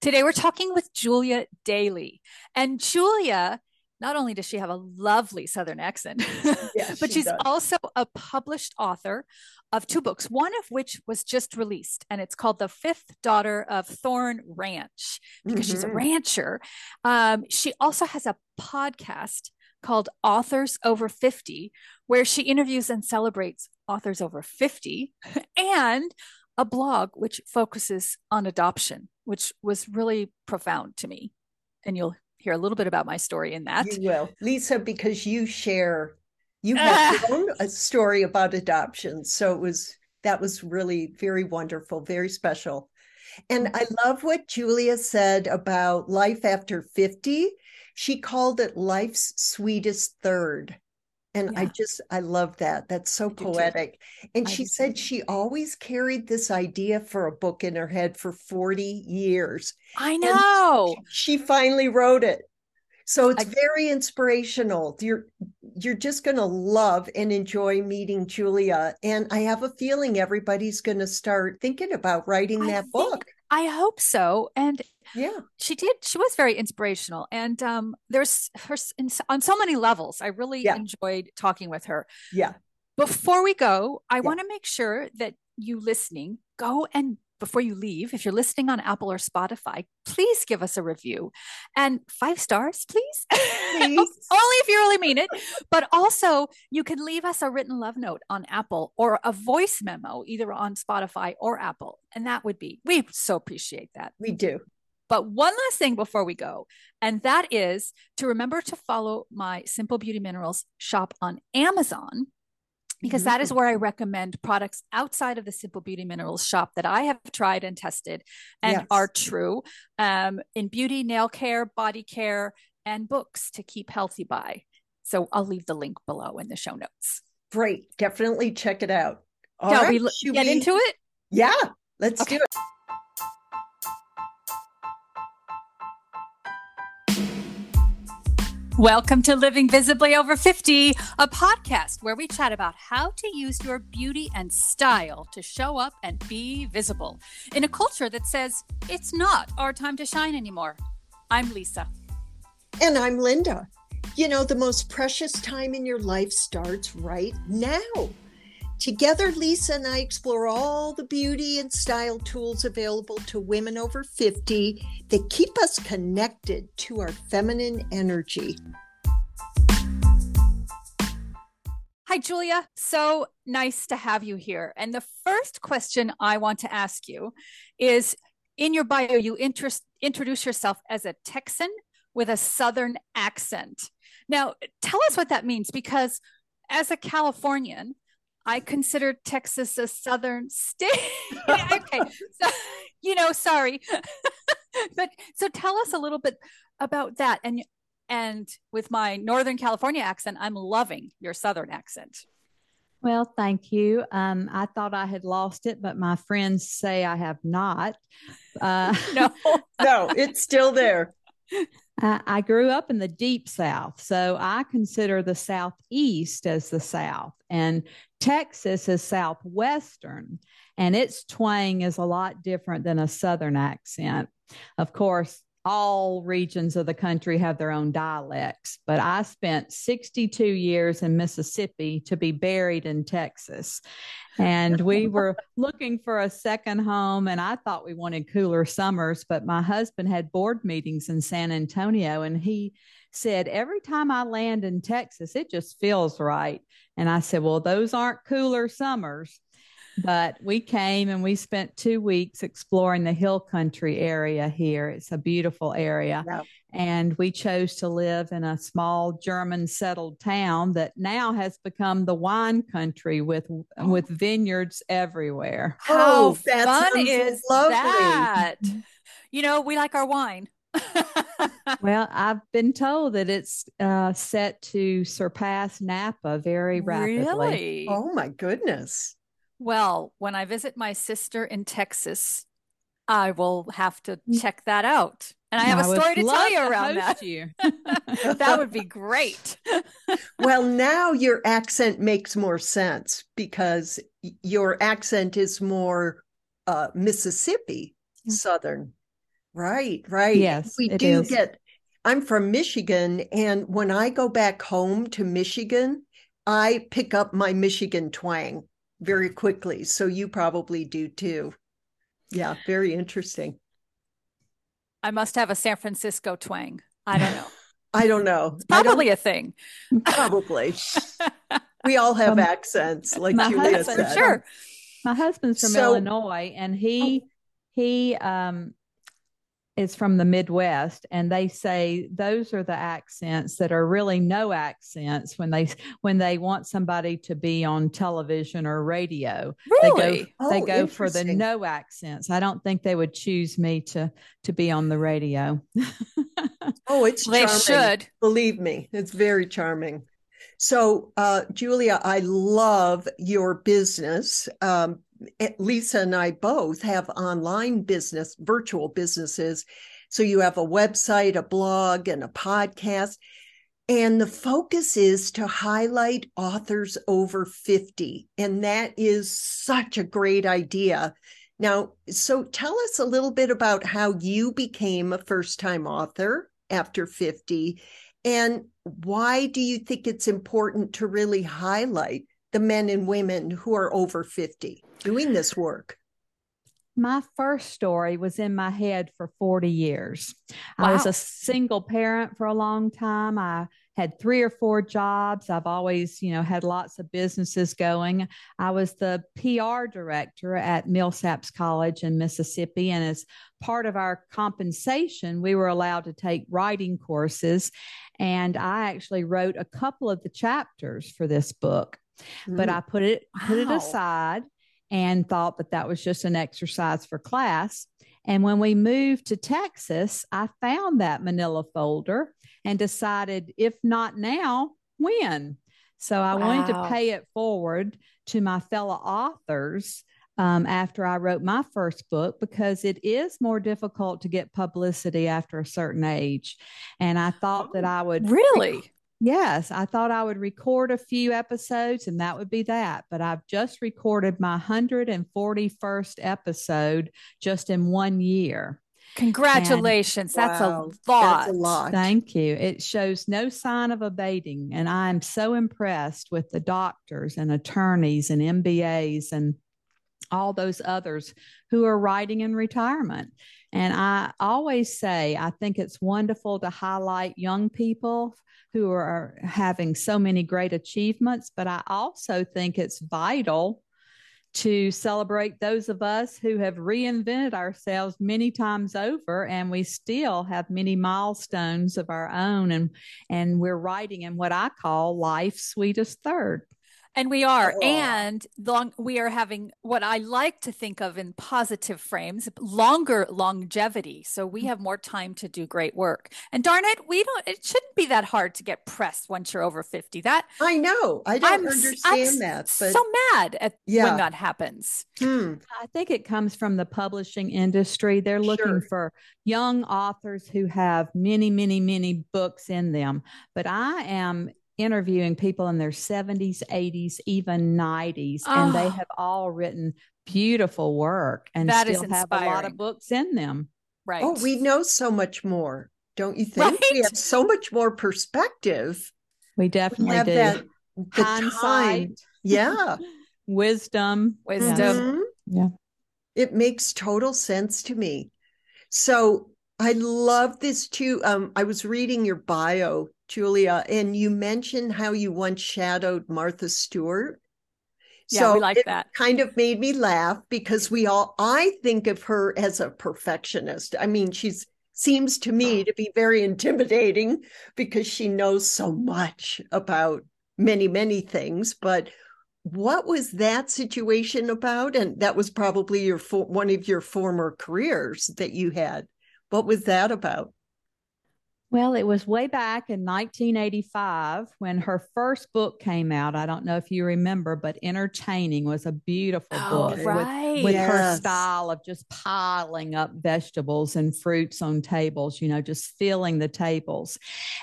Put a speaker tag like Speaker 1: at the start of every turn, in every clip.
Speaker 1: Today we're talking with Julia Daily. And Julia, not only does she have a lovely Southern accent, yeah, but she she's does. also a published author of two books, one of which was just released, and it's called The Fifth Daughter of Thorn Ranch because mm-hmm. she's a mm-hmm. rancher. Um, she also has a podcast called Authors Over 50, where she interviews and celebrates authors over 50, and a blog which focuses on adoption, which was really profound to me. And you'll hear a little bit about my story in that.
Speaker 2: You will, Lisa, because you share, you have your own a story about adoption. So it was that was really very wonderful, very special. And I love what Julia said about life after 50. She called it life's sweetest third. And yeah. I just, I love that. That's so poetic. And I she said too. she always carried this idea for a book in her head for 40 years.
Speaker 1: I know.
Speaker 2: And she finally wrote it. So it's I, very inspirational. You're you're just going to love and enjoy meeting Julia and I have a feeling everybody's going to start thinking about writing that think, book.
Speaker 1: I hope so. And
Speaker 2: yeah,
Speaker 1: she did. She was very inspirational. And um, there's her in, on so many levels. I really yeah. enjoyed talking with her.
Speaker 2: Yeah.
Speaker 1: Before we go, I yeah. want to make sure that you listening go and before you leave, if you're listening on Apple or Spotify, please give us a review and five stars, please. please. Only if you really mean it. But also, you can leave us a written love note on Apple or a voice memo, either on Spotify or Apple. And that would be, we so appreciate that.
Speaker 2: We do.
Speaker 1: But one last thing before we go, and that is to remember to follow my Simple Beauty Minerals shop on Amazon because mm-hmm. that is where I recommend products outside of the Simple Beauty Minerals shop that I have tried and tested and yes. are true um, in beauty, nail care, body care, and books to keep healthy by. So I'll leave the link below in the show notes.
Speaker 2: Great. Definitely check it out.
Speaker 1: All Shall right. we get we... into it?
Speaker 2: Yeah, let's okay. do it.
Speaker 1: Welcome to Living Visibly Over 50, a podcast where we chat about how to use your beauty and style to show up and be visible in a culture that says it's not our time to shine anymore. I'm Lisa.
Speaker 2: And I'm Linda. You know, the most precious time in your life starts right now. Together, Lisa and I explore all the beauty and style tools available to women over 50 that keep us connected to our feminine energy.
Speaker 1: Hi, Julia. So nice to have you here. And the first question I want to ask you is in your bio, you introduce yourself as a Texan with a Southern accent. Now, tell us what that means because as a Californian, I consider Texas a southern state. okay. So, you know, sorry. but so tell us a little bit about that. And and with my Northern California accent, I'm loving your Southern accent.
Speaker 3: Well, thank you. Um, I thought I had lost it, but my friends say I have not.
Speaker 2: Uh, no, no, it's still there.
Speaker 3: I, grew up in the deep South, so I consider the Southeast as the South, and Texas is Southwestern, and its twang is a lot different than a Southern accent. Of course, all regions of the country have their own dialects, but I spent 62 years in Mississippi to be buried in Texas. And we were looking for a second home, and I thought we wanted cooler summers, but my husband had board meetings in San Antonio, and he said, Every time I land in Texas, it just feels right. And I said, Well, those aren't cooler summers but we came and we spent two weeks exploring the hill country area here. It's a beautiful area. Yep. And we chose to live in a small German settled town that now has become the wine country with oh. with vineyards everywhere.
Speaker 1: How oh, fun is lovely. that? You know, we like our wine.
Speaker 3: well, I've been told that it's uh, set to surpass Napa very rapidly.
Speaker 1: Really?
Speaker 2: Oh my goodness!
Speaker 1: Well, when I visit my sister in Texas, I will have to mm. check that out. And I have I a story to tell you around that. You. that would be great.
Speaker 2: well, now your accent makes more sense because your accent is more uh, Mississippi Southern. Right, right.
Speaker 3: Yes,
Speaker 2: we do is. get. I'm from Michigan, and when I go back home to Michigan, I pick up my Michigan twang very quickly. So you probably do too. Yeah, very interesting.
Speaker 1: I must have a San Francisco twang. I don't know.
Speaker 2: I don't know.
Speaker 1: It's probably a thing.
Speaker 2: Probably. we all have um, accents, like Julia husband, said.
Speaker 1: Sure.
Speaker 3: My husband's from so, Illinois, and he oh. he um is from the Midwest, and they say those are the accents that are really no accents when they when they want somebody to be on television or radio.
Speaker 1: Really,
Speaker 3: they go, oh, they go for the no accents. I don't think they would choose me to to be on the radio.
Speaker 2: oh, it's
Speaker 1: they should
Speaker 2: believe me. It's very charming. So, uh, Julia, I love your business. Um, Lisa and I both have online business, virtual businesses. So you have a website, a blog, and a podcast. And the focus is to highlight authors over 50. And that is such a great idea. Now, so tell us a little bit about how you became a first time author after 50. And why do you think it's important to really highlight the men and women who are over 50 doing this work?
Speaker 3: My first story was in my head for 40 years. Wow. I was a single parent for a long time. I had three or four jobs. I've always, you know, had lots of businesses going. I was the PR director at Millsaps College in Mississippi. And as part of our compensation, we were allowed to take writing courses. And I actually wrote a couple of the chapters for this book. Mm. But I put it wow. put it aside and thought that that was just an exercise for class. And when we moved to Texas, I found that manila folder and decided, if not now, when? So I wow. wanted to pay it forward to my fellow authors um, after I wrote my first book because it is more difficult to get publicity after a certain age. And I thought that I would
Speaker 1: really
Speaker 3: Yes, I thought I would record a few episodes and that would be that. But I've just recorded my 141st episode just in one year.
Speaker 1: Congratulations. And, that's, wow, a lot. that's a
Speaker 2: lot.
Speaker 3: Thank you. It shows no sign of abating. And I'm so impressed with the doctors and attorneys and MBAs and all those others who are writing in retirement. And I always say, I think it's wonderful to highlight young people who are having so many great achievements, but I also think it's vital to celebrate those of us who have reinvented ourselves many times over and we still have many milestones of our own and and we're writing in what I call life's sweetest third.
Speaker 1: And we are. Oh. And long, we are having what I like to think of in positive frames, longer longevity. So we have more time to do great work. And darn it, we don't, it shouldn't be that hard to get pressed once you're over 50. That
Speaker 2: I know. I don't I'm, understand I'm that.
Speaker 1: But so mad at yeah. when that happens.
Speaker 3: Hmm. I think it comes from the publishing industry. They're looking sure. for young authors who have many, many, many books in them. But I am interviewing people in their 70s, 80s, even 90s, oh. and they ah. have all written beautiful work and that still have a lot of books in them.
Speaker 1: Right.
Speaker 2: Oh, we know so much more, don't you think? Right? We have so much more perspective.
Speaker 3: We definitely we do. That,
Speaker 2: the Hindsight. Time. Yeah.
Speaker 3: Wisdom.
Speaker 1: Wisdom. Mm-hmm.
Speaker 3: Yeah.
Speaker 2: It makes total sense to me. So I love this too. Um, I was reading your bio Julia, and you mentioned how you once shadowed Martha Stewart.
Speaker 1: Yeah, so we like that.
Speaker 2: Kind of made me laugh because we all I think of her as a perfectionist. I mean, she's seems to me to be very intimidating because she knows so much about many many things, but what was that situation about and that was probably your one of your former careers that you had what was that about
Speaker 3: Well, it was way back in 1985 when her first book came out. I don't know if you remember, but Entertaining was a beautiful oh, book
Speaker 1: right.
Speaker 3: with, with yes. her style of just piling up vegetables and fruits on tables, you know, just filling the tables.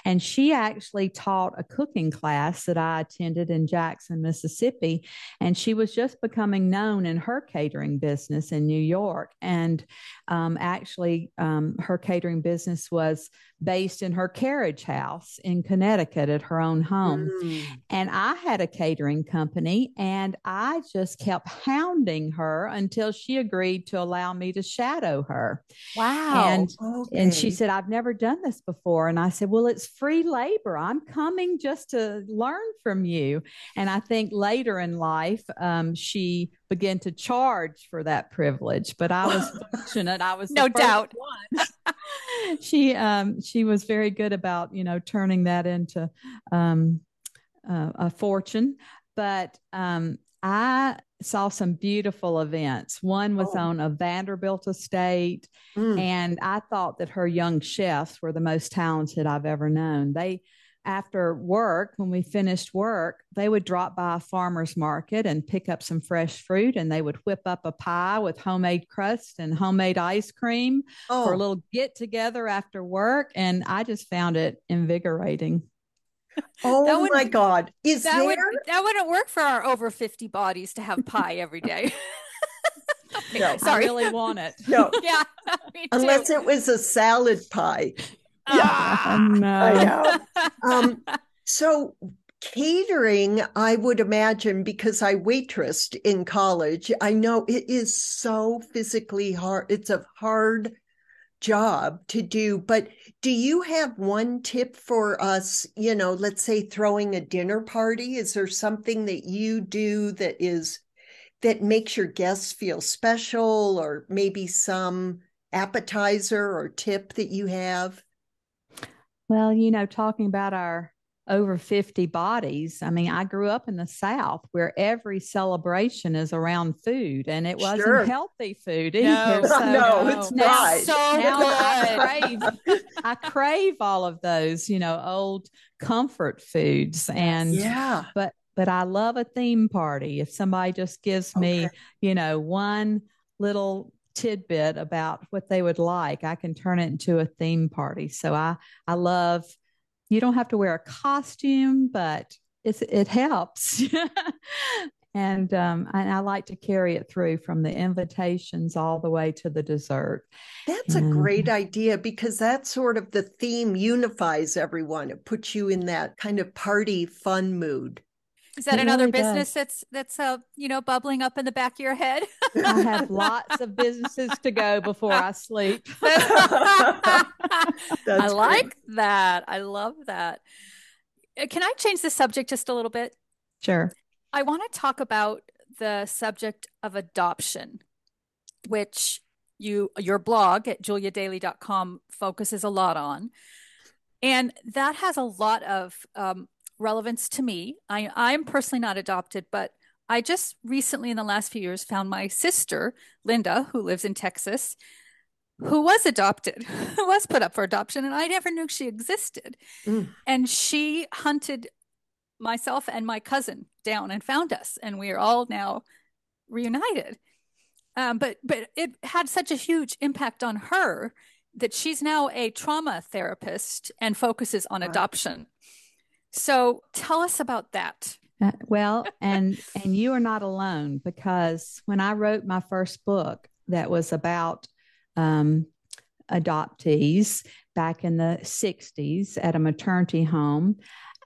Speaker 3: And she actually taught a cooking class that I attended in Jackson, Mississippi. And she was just becoming known in her catering business in New York. And um, actually, um, her catering business was based in her carriage house in Connecticut at her own home. Mm. And I had a catering company and I just kept hounding her until she agreed to allow me to shadow her.
Speaker 1: Wow.
Speaker 3: And okay. and she said I've never done this before and I said, "Well, it's free labor. I'm coming just to learn from you." And I think later in life um, she began to charge for that privilege, but I was fortunate. I was
Speaker 1: no doubt
Speaker 3: one. she um, she was very good about you know turning that into um, uh, a fortune. But um, I saw some beautiful events. One was oh. on a Vanderbilt estate, mm. and I thought that her young chefs were the most talented I've ever known. They after work, when we finished work, they would drop by a farmer's market and pick up some fresh fruit and they would whip up a pie with homemade crust and homemade ice cream oh. for a oh. little get together after work. And I just found it invigorating.
Speaker 2: Oh my God. Is
Speaker 1: that
Speaker 2: there?
Speaker 1: Would, that wouldn't work for our over 50 bodies to have pie every day.
Speaker 3: okay, no, sorry. I really want it.
Speaker 2: No.
Speaker 1: yeah.
Speaker 2: Unless it was a salad pie.
Speaker 3: Yeah. no.
Speaker 2: Um, so catering, I would imagine, because I waitressed in college, I know it is so physically hard. It's a hard job to do. But do you have one tip for us? You know, let's say throwing a dinner party. Is there something that you do that is that makes your guests feel special, or maybe some appetizer or tip that you have?
Speaker 3: Well, you know, talking about our over 50 bodies. I mean, I grew up in the South where every celebration is around food and it wasn't sure. healthy food either.
Speaker 2: No, so, no it's not.
Speaker 1: So now
Speaker 3: I crave, I crave all of those, you know, old comfort foods. And
Speaker 2: yeah,
Speaker 3: but but I love a theme party. If somebody just gives me, okay. you know, one little tidbit about what they would like, I can turn it into a theme party. So I I love you don't have to wear a costume, but it's it helps. and um, and I like to carry it through from the invitations all the way to the dessert.
Speaker 2: That's and, a great idea because that sort of the theme unifies everyone. It puts you in that kind of party fun mood.
Speaker 1: Is that it another really business does. that's that's uh you know bubbling up in the back of your head?
Speaker 3: I have lots of businesses to go before I sleep.
Speaker 1: I like that. I love that. Uh, can I change the subject just a little bit?
Speaker 3: Sure.
Speaker 1: I want to talk about the subject of adoption, which you your blog at juliadaily.com focuses a lot on. And that has a lot of um, relevance to me. I, I'm personally not adopted, but I just recently, in the last few years, found my sister, Linda, who lives in Texas, who was adopted, who was put up for adoption, and I never knew she existed. Mm. And she hunted myself and my cousin down and found us, and we are all now reunited. Um, but but it had such a huge impact on her that she's now a trauma therapist and focuses on adoption. So tell us about that.
Speaker 3: Uh, well, and and you are not alone because when I wrote my first book that was about um, adoptees back in the 60s at a maternity home,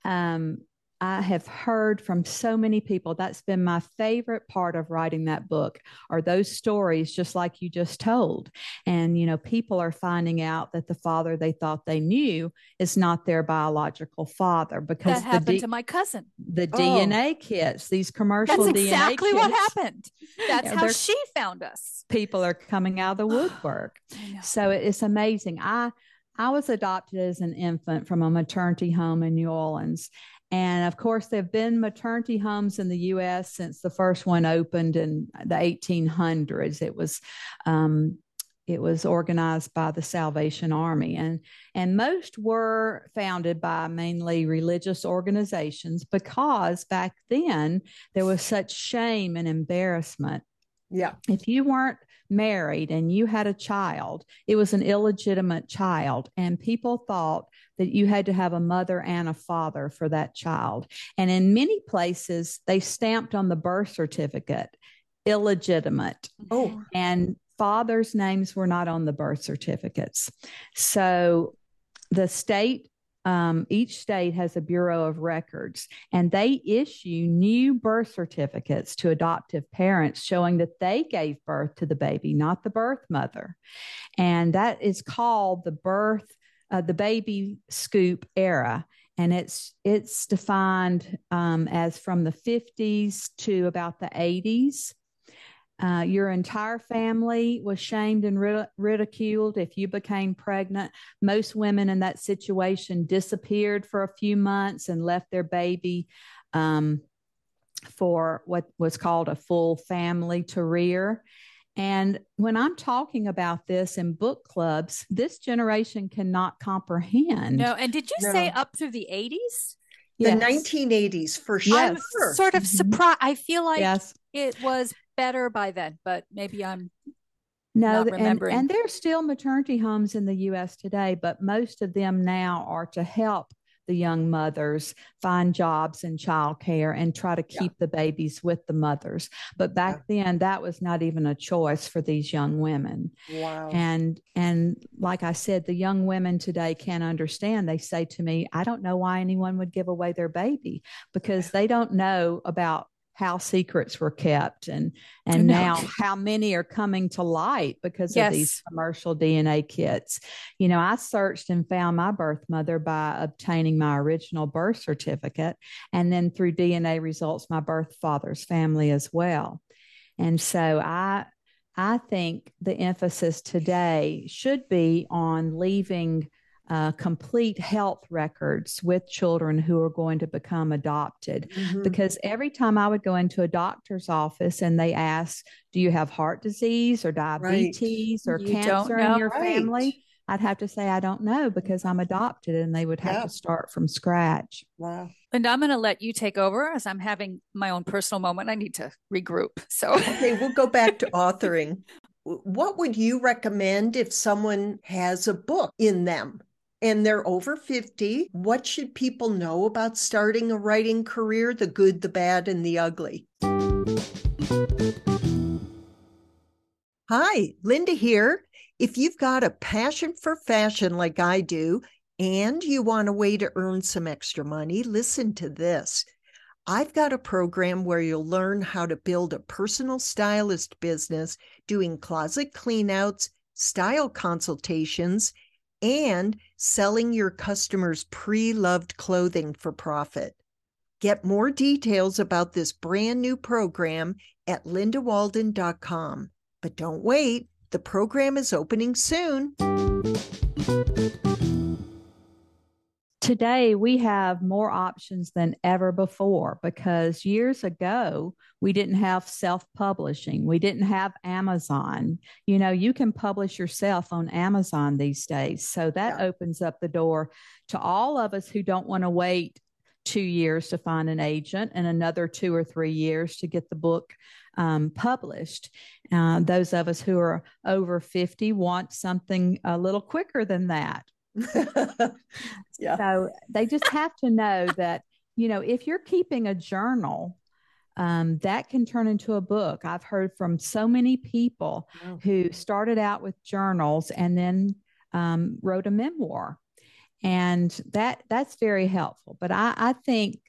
Speaker 3: um, I have heard from so many people. That's been my favorite part of writing that book are those stories, just like you just told. And, you know, people are finding out that the father they thought they knew is not their biological father because
Speaker 1: that happened D- to my cousin.
Speaker 3: The oh. DNA kits, these commercial
Speaker 1: That's
Speaker 3: DNA
Speaker 1: exactly
Speaker 3: kits,
Speaker 1: what happened. That's you know, how she found us.
Speaker 3: People are coming out of the woodwork. so it's amazing. I I was adopted as an infant from a maternity home in New Orleans. And of course, there have been maternity homes in the US since the first one opened in the 1800s. It was, um, it was organized by the Salvation Army, and and most were founded by mainly religious organizations because back then there was such shame and embarrassment.
Speaker 2: Yeah,
Speaker 3: if you weren't married and you had a child, it was an illegitimate child, and people thought that you had to have a mother and a father for that child. And in many places, they stamped on the birth certificate illegitimate.
Speaker 2: Oh.
Speaker 3: And fathers' names were not on the birth certificates. So the state, um, each state has a Bureau of Records, and they issue new birth certificates to adoptive parents showing that they gave birth to the baby, not the birth mother. And that is called the birth, uh, the baby scoop era and it's it's defined um, as from the 50s to about the 80s uh, your entire family was shamed and rid- ridiculed if you became pregnant. Most women in that situation disappeared for a few months and left their baby um, for what was called a full family to rear. And when I'm talking about this in book clubs, this generation cannot comprehend.
Speaker 1: No, and did you no. say up through the 80s?
Speaker 2: The yes. 1980s for sure.
Speaker 1: I'm sort of mm-hmm. surprised. I feel like yes. it was better by then, but maybe I'm no, and,
Speaker 3: and there's still maternity homes in the U.S. today, but most of them now are to help the young mothers find jobs in childcare and try to keep yeah. the babies with the mothers. But back yeah. then, that was not even a choice for these young women.
Speaker 2: Wow.
Speaker 3: And and like I said, the young women today can't understand. They say to me, "I don't know why anyone would give away their baby because they don't know about how secrets were kept and and now how many are coming to light because yes. of these commercial DNA kits. You know, I searched and found my birth mother by obtaining my original birth certificate and then through DNA results my birth father's family as well. And so I I think the emphasis today should be on leaving uh, complete health records with children who are going to become adopted. Mm-hmm. Because every time I would go into a doctor's office and they ask, Do you have heart disease or diabetes right. or you cancer in your right. family? I'd have to say, I don't know because I'm adopted, and they would have yeah. to start from scratch.
Speaker 2: Wow.
Speaker 1: And I'm going to let you take over as I'm having my own personal moment. I need to regroup. So,
Speaker 2: okay, we'll go back to authoring. What would you recommend if someone has a book in them and they're over 50. What should people know about starting a writing career? The good, the bad, and the ugly. Hi, Linda here. If you've got a passion for fashion like I do, and you want a way to earn some extra money, listen to this. I've got a program where you'll learn how to build a personal stylist business doing closet cleanouts, style consultations, and selling your customers pre loved clothing for profit. Get more details about this brand new program at lindawalden.com. But don't wait, the program is opening soon.
Speaker 3: Today we have more options than ever before because years ago we didn't have self publishing we didn't have amazon you know you can publish yourself on amazon these days so that yeah. opens up the door to all of us who don't want to wait two years to find an agent and another two or three years to get the book um, published. Uh, those of us who are over 50 want something a little quicker than that. yeah. So they just have to know that, you know, if you're keeping a journal, um, that can turn into a book. I've heard from so many people who started out with journals and then um, wrote a memoir, and that that's very helpful. But I, I think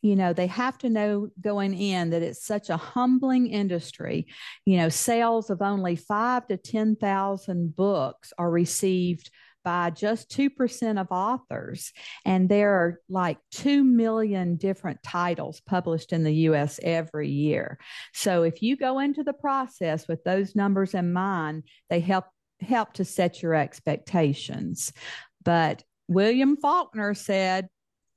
Speaker 3: you know they have to know going in that it's such a humbling industry you know sales of only five to ten thousand books are received by just 2% of authors. And there are like 2 million different titles published in the US every year. So if you go into the process with those numbers in mind, they help help to set your expectations. But William Faulkner said,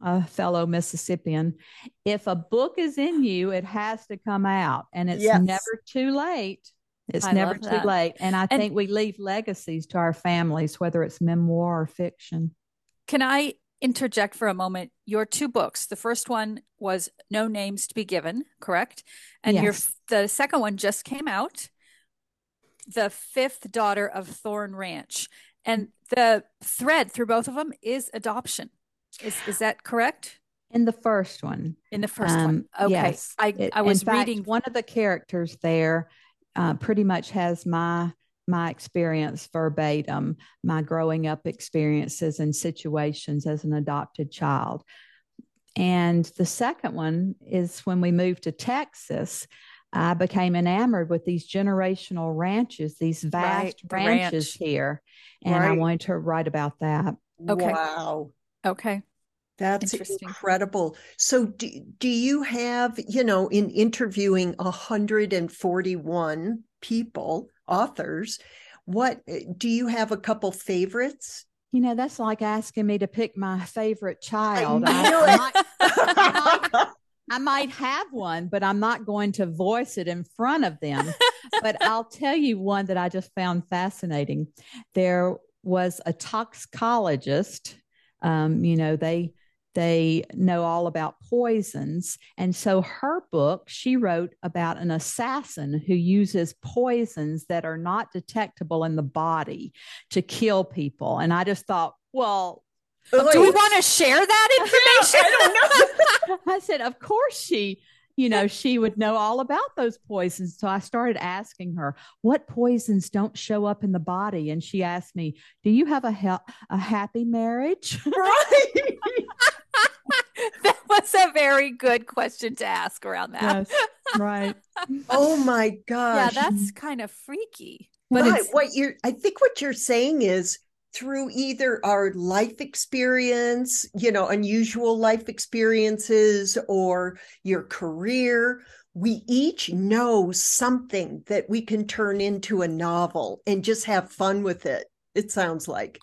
Speaker 3: a fellow Mississippian, if a book is in you, it has to come out and it's yes. never too late It's I never too late. And I and think we leave legacies to our families, whether it's memoir or fiction.
Speaker 1: Can I interject for a moment? Your two books. The first one was No Names to Be Given, correct? And yes. your the second one just came out. The fifth daughter of Thorn Ranch. And the thread through both of them is adoption. Is is that correct?
Speaker 3: In the first one.
Speaker 1: In the first um, one. Okay. Yes. I, I was fact, reading
Speaker 3: one of the characters there uh, pretty much has my my experience verbatim, my growing up experiences and situations as an adopted child. And the second one is when we moved to Texas, I became enamored with these generational ranches, these vast right, ranches ranch. here. And right. I wanted to write about that.
Speaker 1: Okay.
Speaker 2: Wow.
Speaker 1: Okay.
Speaker 2: That's incredible. So, do, do you have, you know, in interviewing 141 people, authors, what do you have a couple favorites?
Speaker 3: You know, that's like asking me to pick my favorite child. I, I, might, I, might, I might have one, but I'm not going to voice it in front of them. but I'll tell you one that I just found fascinating. There was a toxicologist. Um, you know, they they know all about poisons. And so her book, she wrote about an assassin who uses poisons that are not detectable in the body to kill people. And I just thought, well,
Speaker 1: do we want to share that information?
Speaker 3: I don't know. I said, of course she you know, she would know all about those poisons. So I started asking her, what poisons don't show up in the body? And she asked me, do you have a, he- a happy marriage?
Speaker 2: Right.
Speaker 1: that was a very good question to ask around that. Yes,
Speaker 3: right.
Speaker 2: oh my gosh.
Speaker 1: Yeah, that's kind of freaky.
Speaker 2: But right. what you're I think what you're saying is through either our life experience, you know, unusual life experiences or your career, we each know something that we can turn into a novel and just have fun with it. It sounds like.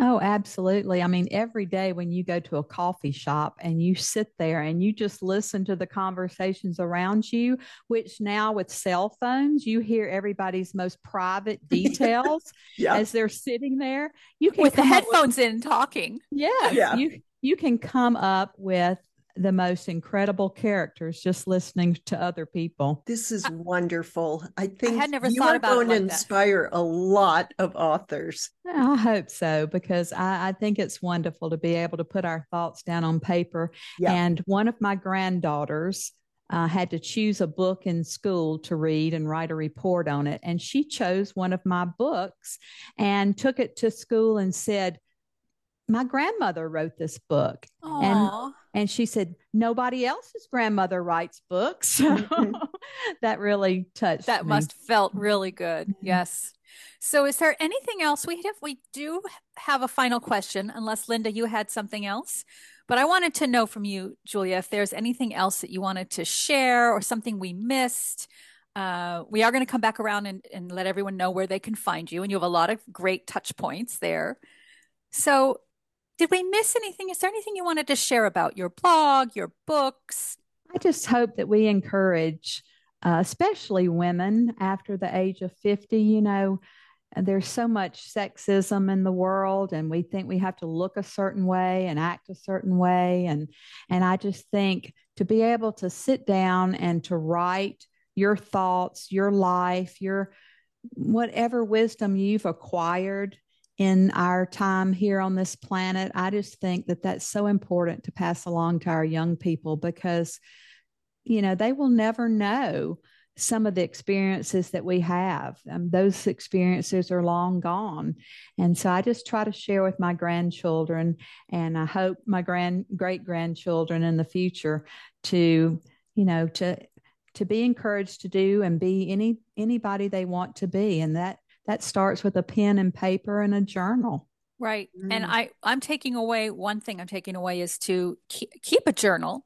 Speaker 3: Oh, absolutely. I mean, every day when you go to a coffee shop and you sit there and you just listen to the conversations around you, which now with cell phones, you hear everybody's most private details yeah. as they're sitting there. You
Speaker 1: can with the headphones with, in talking.
Speaker 3: Yes, yeah. You you can come up with the most incredible characters just listening to other people.
Speaker 2: This is wonderful. I think
Speaker 1: I had never you thought are about going like to
Speaker 2: inspire that. a lot of authors.
Speaker 3: I hope so because I, I, think it's wonderful to be able to put our thoughts down on paper. Yeah. And one of my granddaughters uh, had to choose a book in school to read and write a report on it. And she chose one of my books and took it to school and said, my grandmother wrote this book.
Speaker 1: Aww.
Speaker 3: And and she said, nobody else's grandmother writes books. that really touched.
Speaker 1: That
Speaker 3: me.
Speaker 1: must felt really good. Mm-hmm. Yes. So is there anything else we have? We do have a final question, unless Linda, you had something else. But I wanted to know from you, Julia, if there's anything else that you wanted to share or something we missed. Uh, we are going to come back around and, and let everyone know where they can find you. And you have a lot of great touch points there. So did we miss anything? Is there anything you wanted to share about your blog, your books?
Speaker 3: I just hope that we encourage, uh, especially women after the age of 50, you know, there's so much sexism in the world and we think we have to look a certain way and act a certain way and and I just think to be able to sit down and to write your thoughts, your life, your whatever wisdom you've acquired in our time here on this planet. I just think that that's so important to pass along to our young people because, you know, they will never know some of the experiences that we have. Um, those experiences are long gone. And so I just try to share with my grandchildren, and I hope my grand great grandchildren in the future to, you know, to to be encouraged to do and be any anybody they want to be and that that starts with a pen and paper and a journal.
Speaker 1: Right. Mm. and i i'm taking away one thing i'm taking away is to keep, keep a journal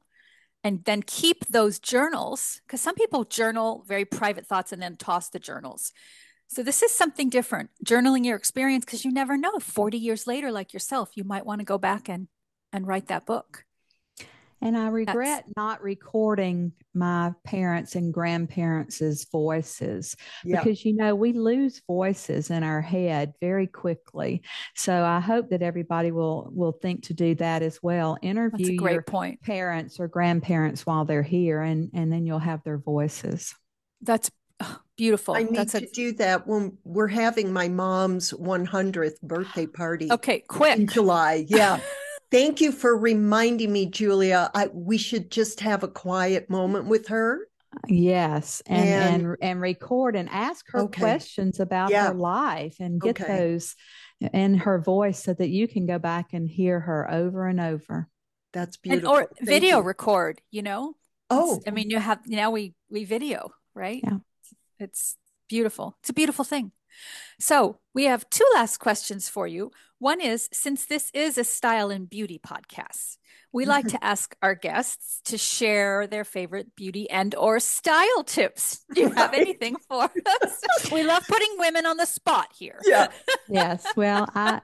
Speaker 1: and then keep those journals because some people journal very private thoughts and then toss the journals. So this is something different journaling your experience because you never know 40 years later like yourself you might want to go back and and write that book
Speaker 3: And I regret That's... not recording my parents and grandparents' voices yeah. because, you know, we lose voices in our head very quickly. So I hope that everybody will will think to do that as well. Interview
Speaker 1: great
Speaker 3: your
Speaker 1: point.
Speaker 3: parents or grandparents while they're here, and and then you'll have their voices.
Speaker 1: That's beautiful.
Speaker 2: I need
Speaker 1: That's
Speaker 2: to a... do that when we're having my mom's 100th birthday party.
Speaker 1: Okay, quick.
Speaker 2: In July. Yeah. Thank you for reminding me, Julia. I, we should just have a quiet moment with her.
Speaker 3: Yes, and and and, and record and ask her okay. questions about yeah. her life and get okay. those in her voice so that you can go back and hear her over and over.
Speaker 2: That's beautiful.
Speaker 1: And, or Thank video you. record, you know?
Speaker 2: Oh.
Speaker 1: It's, I mean, you have now we we video, right?
Speaker 3: Yeah.
Speaker 1: It's beautiful. It's a beautiful thing. So, we have two last questions for you. One is since this is a style and beauty podcast, we like mm-hmm. to ask our guests to share their favorite beauty and or style tips. Do you have anything for us? we love putting women on the spot here.
Speaker 2: Yeah.
Speaker 3: yes. Well, I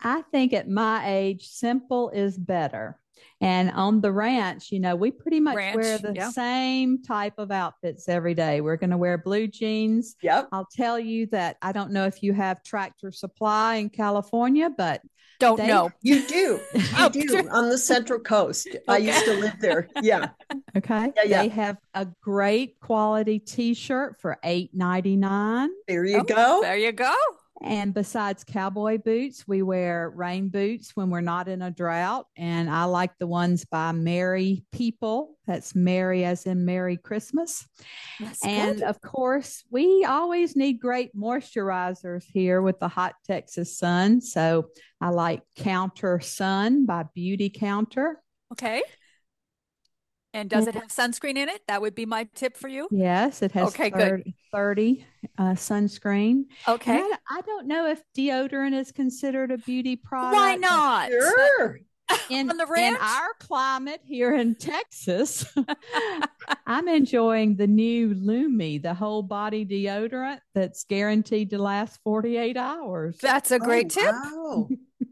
Speaker 3: I think at my age simple is better. And on the ranch, you know, we pretty much ranch, wear the yeah. same type of outfits every day. We're going to wear blue jeans.
Speaker 2: Yep.
Speaker 3: I'll tell you that I don't know if you have tractor supply in California, but
Speaker 1: don't they, know.
Speaker 2: You do. You oh, do on the Central Coast. Okay. I used to live there. Yeah.
Speaker 3: Okay. Yeah, yeah. They have a great quality t-shirt for eight ninety nine.
Speaker 2: There you oh, go.
Speaker 1: There you go.
Speaker 3: And besides cowboy boots, we wear rain boots when we're not in a drought. And I like the ones by Merry People. That's Merry as in Merry Christmas. That's and good. of course, we always need great moisturizers here with the hot Texas sun. So I like Counter Sun by Beauty Counter.
Speaker 1: Okay. And does it have sunscreen in it? That would be my tip for you.
Speaker 3: Yes, it has okay, 30, good. 30 uh, sunscreen.
Speaker 1: Okay.
Speaker 3: I, I, don't know if deodorant is considered a beauty product.
Speaker 1: Why not?
Speaker 2: Sure.
Speaker 3: In, in our climate here in Texas, I'm enjoying the new Lume, the whole body deodorant that's guaranteed to last 48 hours.
Speaker 1: That's a great oh, tip. Wow.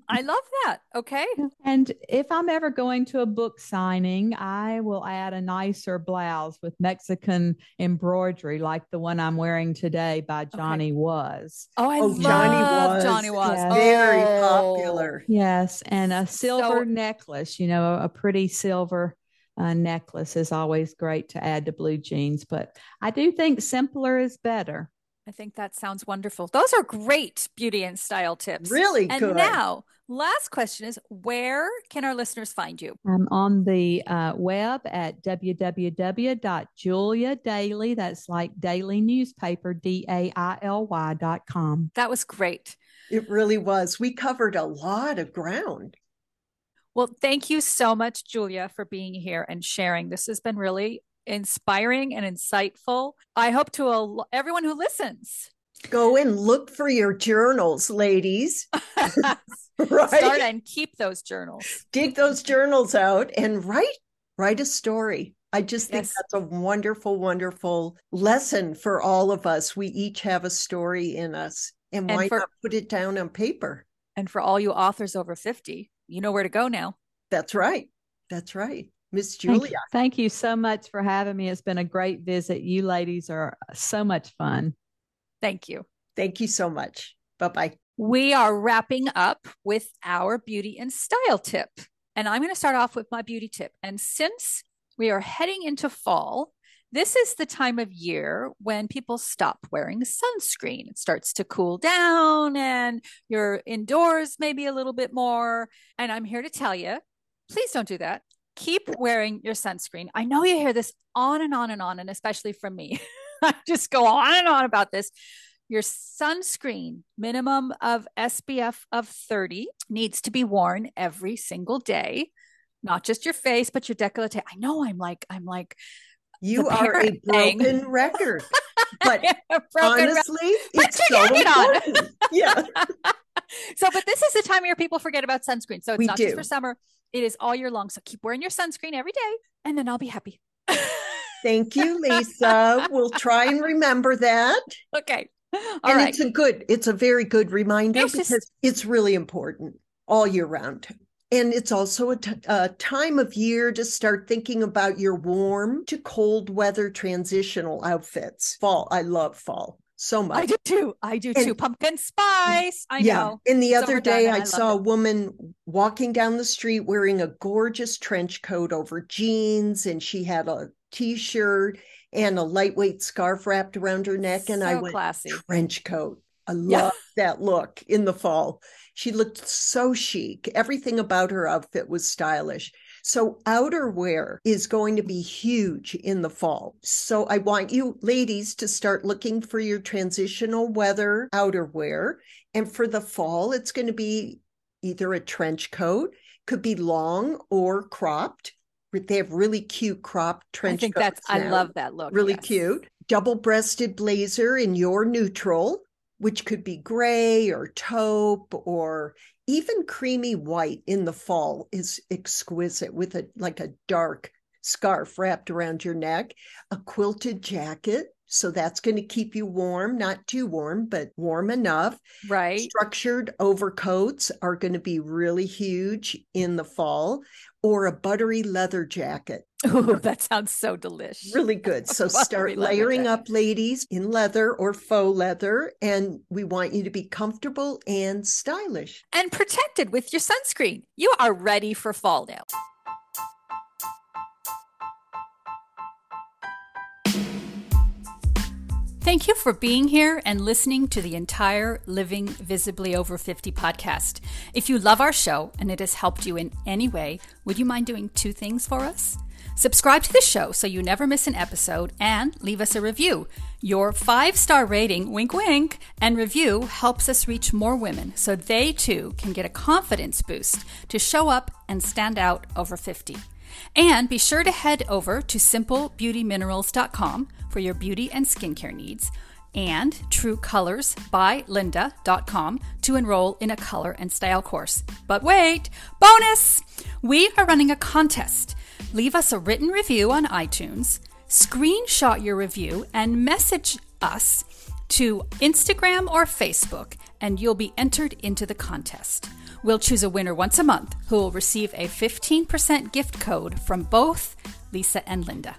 Speaker 1: I love that. Okay.
Speaker 3: And if I'm ever going to a book signing, I will add a nicer blouse with Mexican embroidery, like the one I'm wearing today by Johnny okay. Was.
Speaker 1: Oh, I oh, love Johnny Was. Johnny Was.
Speaker 2: Yes. Very oh. popular.
Speaker 3: Yes. And a silver so, necklace, you know, a pretty silver uh, necklace is always great to add to blue jeans. But I do think simpler is better.
Speaker 1: I think that sounds wonderful. Those are great beauty and style tips.
Speaker 2: Really
Speaker 1: and
Speaker 2: good.
Speaker 1: now, last question is where can our listeners find you?
Speaker 3: I'm on the uh, web at www.juliadaily, that's like daily newspaper, D A I L Y dot com.
Speaker 1: That was great.
Speaker 2: It really was. We covered a lot of ground.
Speaker 1: Well, thank you so much, Julia, for being here and sharing. This has been really inspiring and insightful. I hope to uh, everyone who listens.
Speaker 2: Go and look for your journals, ladies.
Speaker 1: right? Start and keep those journals.
Speaker 2: Dig those journals out and write write a story. I just think yes. that's a wonderful, wonderful lesson for all of us. We each have a story in us. And, and why for, not put it down on paper?
Speaker 1: And for all you authors over 50, you know where to go now.
Speaker 2: That's right. That's right. Miss Julia.
Speaker 3: Thank you, thank you so much for having me. It's been a great visit. You ladies are so much fun.
Speaker 1: Thank you.
Speaker 2: Thank you so much. Bye bye.
Speaker 1: We are wrapping up with our beauty and style tip. And I'm going to start off with my beauty tip. And since we are heading into fall, this is the time of year when people stop wearing sunscreen. It starts to cool down and you're indoors maybe a little bit more. And I'm here to tell you please don't do that keep wearing your sunscreen. I know you hear this on and on and on, and especially from me. I just go on and on about this. Your sunscreen, minimum of SPF of 30, needs to be worn every single day, not just your face, but your décolleté. I know I'm like, I'm like,
Speaker 2: you are a broken thing. record. But honestly, it's so important. yeah.
Speaker 1: so, but this is the time year people forget about sunscreen. So it's we not do. just for summer, it is all year long. So keep wearing your sunscreen every day, and then I'll be happy.
Speaker 2: Thank you, Lisa. we'll try and remember that.
Speaker 1: Okay.
Speaker 2: All and right. it's a good, it's a very good reminder it's because just... it's really important all year round. And it's also a, t- a time of year to start thinking about your warm to cold weather transitional outfits. Fall, I love fall so much.
Speaker 1: I do too. I do and, too. Pumpkin spice. I yeah. know.
Speaker 2: And the other day, I, I saw it. a woman walking down the street wearing a gorgeous trench coat over jeans, and she had a t shirt and a lightweight scarf wrapped around her neck. And
Speaker 1: so
Speaker 2: I went,
Speaker 1: classy.
Speaker 2: trench coat. I love yeah. that look in the fall. She looked so chic. Everything about her outfit was stylish. So outerwear is going to be huge in the fall. So I want you ladies to start looking for your transitional weather outerwear. And for the fall, it's going to be either a trench coat, could be long or cropped. They have really cute crop trench. I
Speaker 1: think that's. Now. I love that look.
Speaker 2: Really yes. cute. Double-breasted blazer in your neutral, which could be gray or taupe or even creamy white in the fall is exquisite with a like a dark scarf wrapped around your neck, a quilted jacket. So that's going to keep you warm, not too warm, but warm enough.
Speaker 1: Right.
Speaker 2: Structured overcoats are going to be really huge in the fall, or a buttery leather jacket.
Speaker 1: Oh, that sounds so delicious.
Speaker 2: Really good. So start layering up, ladies, in leather or faux leather. And we want you to be comfortable and stylish.
Speaker 1: And protected with your sunscreen. You are ready for fall now. Thank you for being here and listening to the entire Living Visibly Over 50 podcast. If you love our show and it has helped you in any way, would you mind doing two things for us? Subscribe to the show so you never miss an episode and leave us a review. Your five star rating, wink wink, and review helps us reach more women so they too can get a confidence boost to show up and stand out over 50. And be sure to head over to simplebeautyminerals.com for your beauty and skincare needs and trueColorsByLinda.com to enroll in a color and style course. But wait, bonus! We are running a contest. Leave us a written review on iTunes, screenshot your review, and message us to Instagram or Facebook, and you'll be entered into the contest. We'll choose a winner once a month who will receive a 15% gift code from both Lisa and Linda.